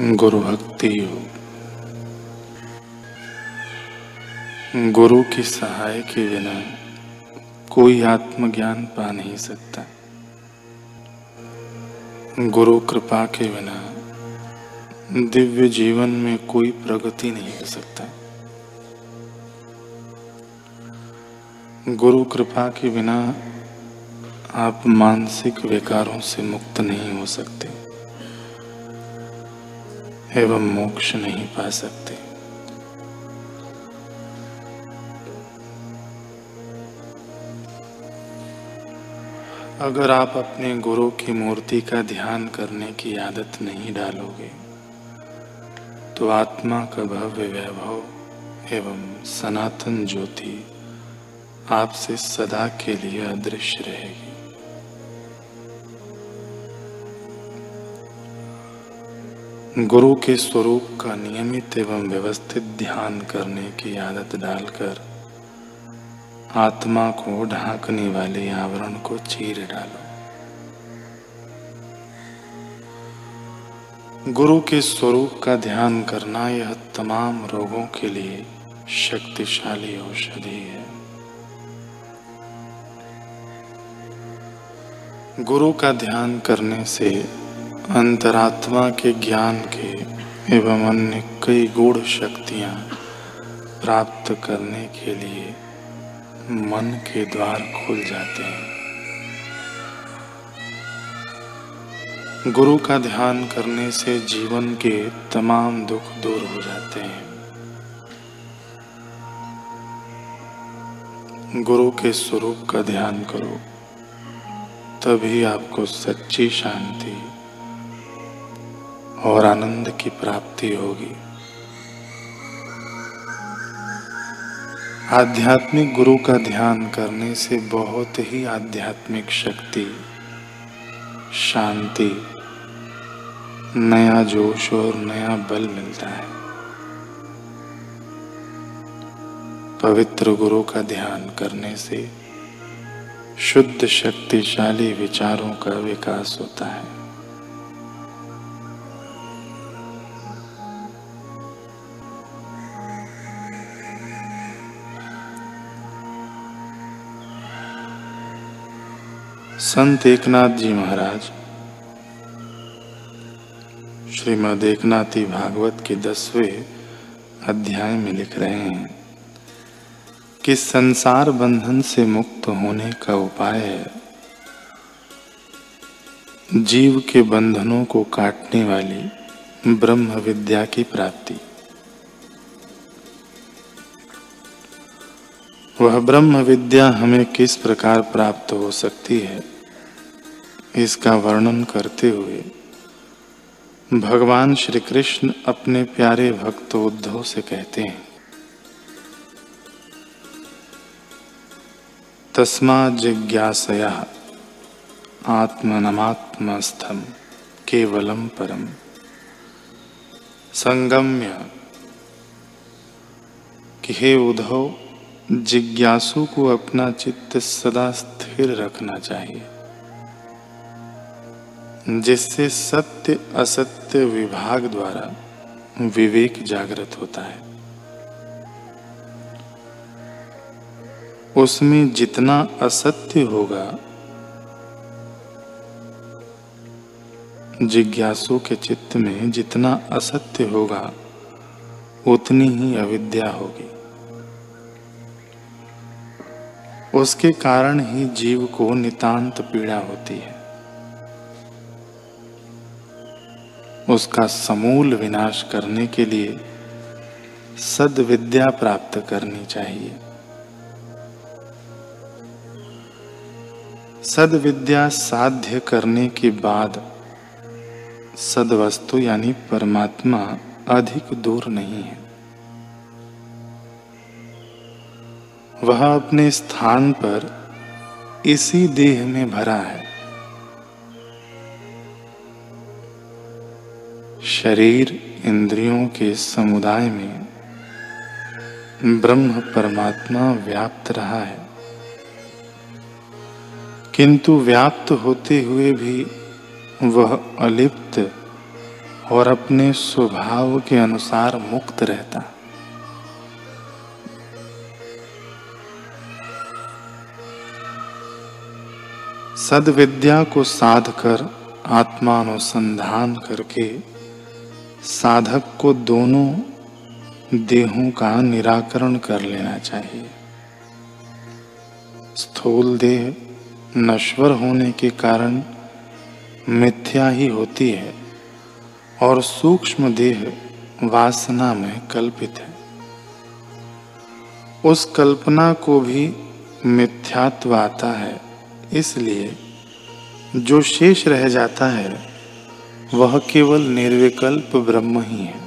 गुरु भक्ति योग। गुरु की सहाय के बिना कोई आत्मज्ञान पा नहीं सकता। गुरु कृपा के बिना दिव्य जीवन में कोई प्रगति नहीं हो सकता। गुरु कृपा के बिना आप मानसिक विकारों से मुक्त नहीं हो सकते। एवं मोक्ष नहीं पा सकते। अगर आप अपने गुरु की मूर्ति का ध्यान करने की आदत नहीं डालोगे तो आत्मा का भव्य वैभव एवं सनातन ज्योति आपसे सदा के लिए अदृश्य रहेगी। गुरु के स्वरूप का नियमित एवं व्यवस्थित ध्यान करने की आदत डालकर आत्मा को ढांकने वाले आवरण को चीर डालो। गुरु के स्वरूप का ध्यान करना यह तमाम रोगों के लिए शक्तिशाली औषधि है। गुरु का ध्यान करने से अंतरात्मा के ज्ञान के एवं अन्य कई गूढ़ शक्तियाँ प्राप्त करने के लिए मन के द्वार खुल जाते हैं। गुरु का ध्यान करने से जीवन के तमाम दुख दूर हो जाते हैं। गुरु के स्वरूप का ध्यान करो, तभी आपको सच्ची शांति और आनंद की प्राप्ति होगी। आध्यात्मिक गुरु का ध्यान करने से बहुत ही आध्यात्मिक शक्ति, शांति, नया जोश और नया बल मिलता है। पवित्र गुरु का ध्यान करने से शुद्ध शक्तिशाली विचारों का विकास होता है। संत एकनाथ जी महाराज, श्रीमद एकनाथी भागवत के दसवें अध्याय में लिख रहे हैं कि संसार बंधन से मुक्त होने का उपाय है। जीव के बंधनों को काटने वाली ब्रह्म विद्या की प्राप्ति। वह ब्रह्म विद्या हमें किस प्रकार प्राप्त हो सकती है, इसका वर्णन करते हुए भगवान श्री कृष्ण अपने प्यारे भक्त उद्धव से कहते हैं, तस्मा जिज्ञासया आत्मनमात्मस्थम केवलम परम। संगम्य कि हे उद्धव जिज्ञासु को अपना चित्त सदा स्थिर रखना चाहिए, जिससे सत्य असत्य विभाग द्वारा विवेक जागृत होता है। उसमें जितना असत्य होगा, जिज्ञासु के चित्त में जितना असत्य होगा, उतनी ही अविद्या होगी। उसके कारण ही जीव को नितांत पीड़ा होती है। उसका समूल विनाश करने के लिए सद विद्या प्राप्त करनी चाहिए। सद विद्या साध्य करने के बाद सद वस्तु यानी परमात्मा अधिक दूर नहीं है। वह अपने स्थान पर इसी देह में भरा है। शरीर इंद्रियों के समुदाय में ब्रह्म परमात्मा व्याप्त रहा है। किंतु व्याप्त होते हुए भी वह अलिप्त और अपने स्वभाव के अनुसार मुक्त रहता। सदविद्या को साध कर आत्मानुसंधान करके साधक को दोनों देहों का निराकरण कर लेना चाहिए। स्थूल देह नश्वर होने के कारण मिथ्या ही होती है और सूक्ष्म देह वासना में कल्पित है। उस कल्पना को भी मिथ्यात्व आता है। इसलिए जो शेष रह जाता है, वह केवल निर्विकल्प ब्रह्म ही है।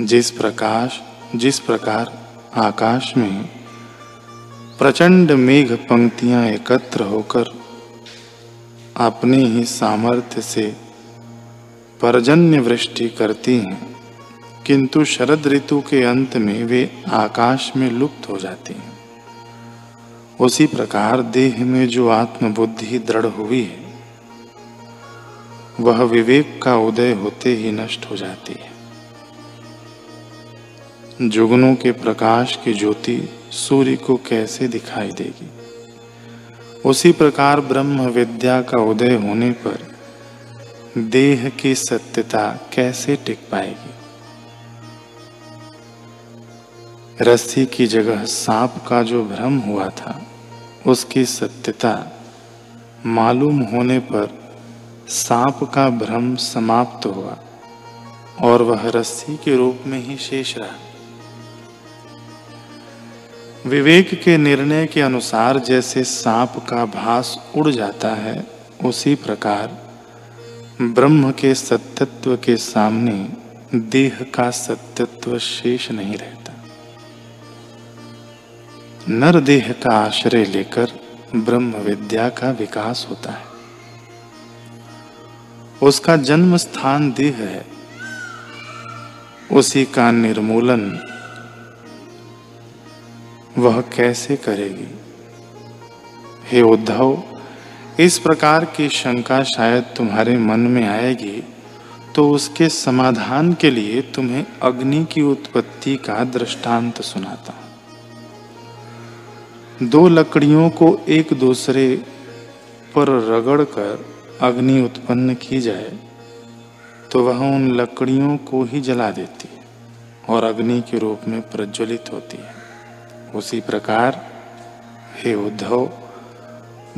जिस प्रकाश, जिस प्रकार आकाश में प्रचंड मेघ पंक्तियाँ एकत्र होकर अपने ही सामर्थ्य से परजन्य वृष्टि करती हैं, किंतु शरद ऋतु के अंत में वे आकाश में लुप्त हो जाती हैं। उसी प्रकार देह में जो आत्मबुद्धि दृढ़ हुई है, वह विवेक का उदय होते ही नष्ट हो जाती है। जुगनों के प्रकाश की ज्योति सूर्य को कैसे दिखाई देगी? उसी प्रकार ब्रह्म विद्या का उदय होने पर देह की सत्यता कैसे टिक पाएगी? रस्सी की जगह सांप का जो भ्रम हुआ था, उसकी सत्यता मालूम होने पर सांप का भ्रम समाप्त हुआ और वह रस्सी के रूप में ही शेष रहा। विवेक के निर्णय के अनुसार जैसे सांप का भास उड़ जाता है, उसी प्रकार ब्रह्म के सत्यत्व के सामने देह का सत्यत्व शेष नहीं रहता। नर देह का आश्रय लेकर ब्रह्म विद्या का विकास होता है। उसका जन्म स्थान देह है। उसी का निर्मूलन वह कैसे करेगी? हे उद्धव, इस प्रकार की शंका शायद तुम्हारे मन में आएगी तो उसके समाधान के लिए तुम्हें अग्नि की उत्पत्ति का दृष्टांत सुनाता दो लकड़ियों को एक दूसरे पर रगड़कर अग्नि उत्पन्न की जाए तो वह उन लकड़ियों को ही जला देती है और अग्नि के रूप में प्रज्वलित होती है। उसी प्रकार, हे उद्धव,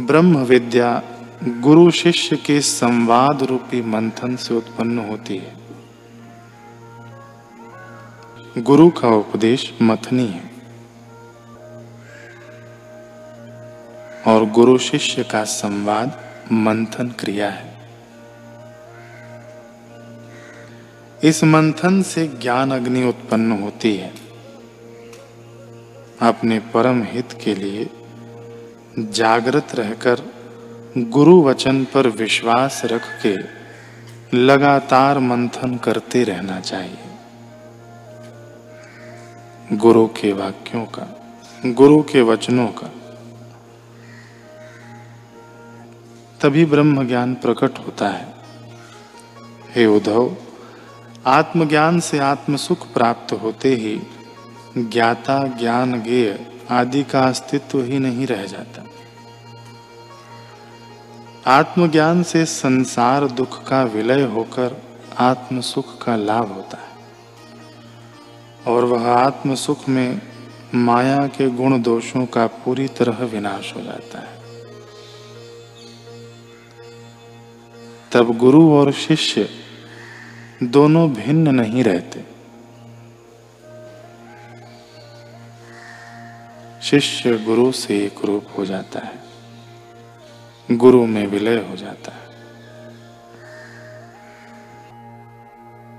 ब्रह्म विद्या गुरु शिष्य के संवाद रूपी मंथन से उत्पन्न होती है। गुरु का उपदेश मथनी है। और गुरु शिष्य का संवाद मंथन क्रिया है। इस मंथन से ज्ञान अग्नि उत्पन्न होती है। अपने परम हित के लिए जागृत रहकर गुरु वचन पर विश्वास रख के लगातार मंथन करते रहना चाहिए। गुरु के वाक्यों का, गुरु के वचनों का तभी ब्रह्म ज्ञान प्रकट होता है। हे उद्धव, आत्मज्ञान से आत्म सुख प्राप्त होते ही ज्ञाता ज्ञान गेय आदि का अस्तित्व ही नहीं रह जाता। आत्मज्ञान से संसार दुख का विलय होकर आत्म सुख का लाभ होता है। और वह आत्म सुख में माया के गुण दोषों का पूरी तरह विनाश हो जाता है। तब गुरु और शिष्य दोनों भिन्न नहीं रहते। शिष्य गुरु से एक रूप हो जाता है। गुरु में विलय हो जाता है।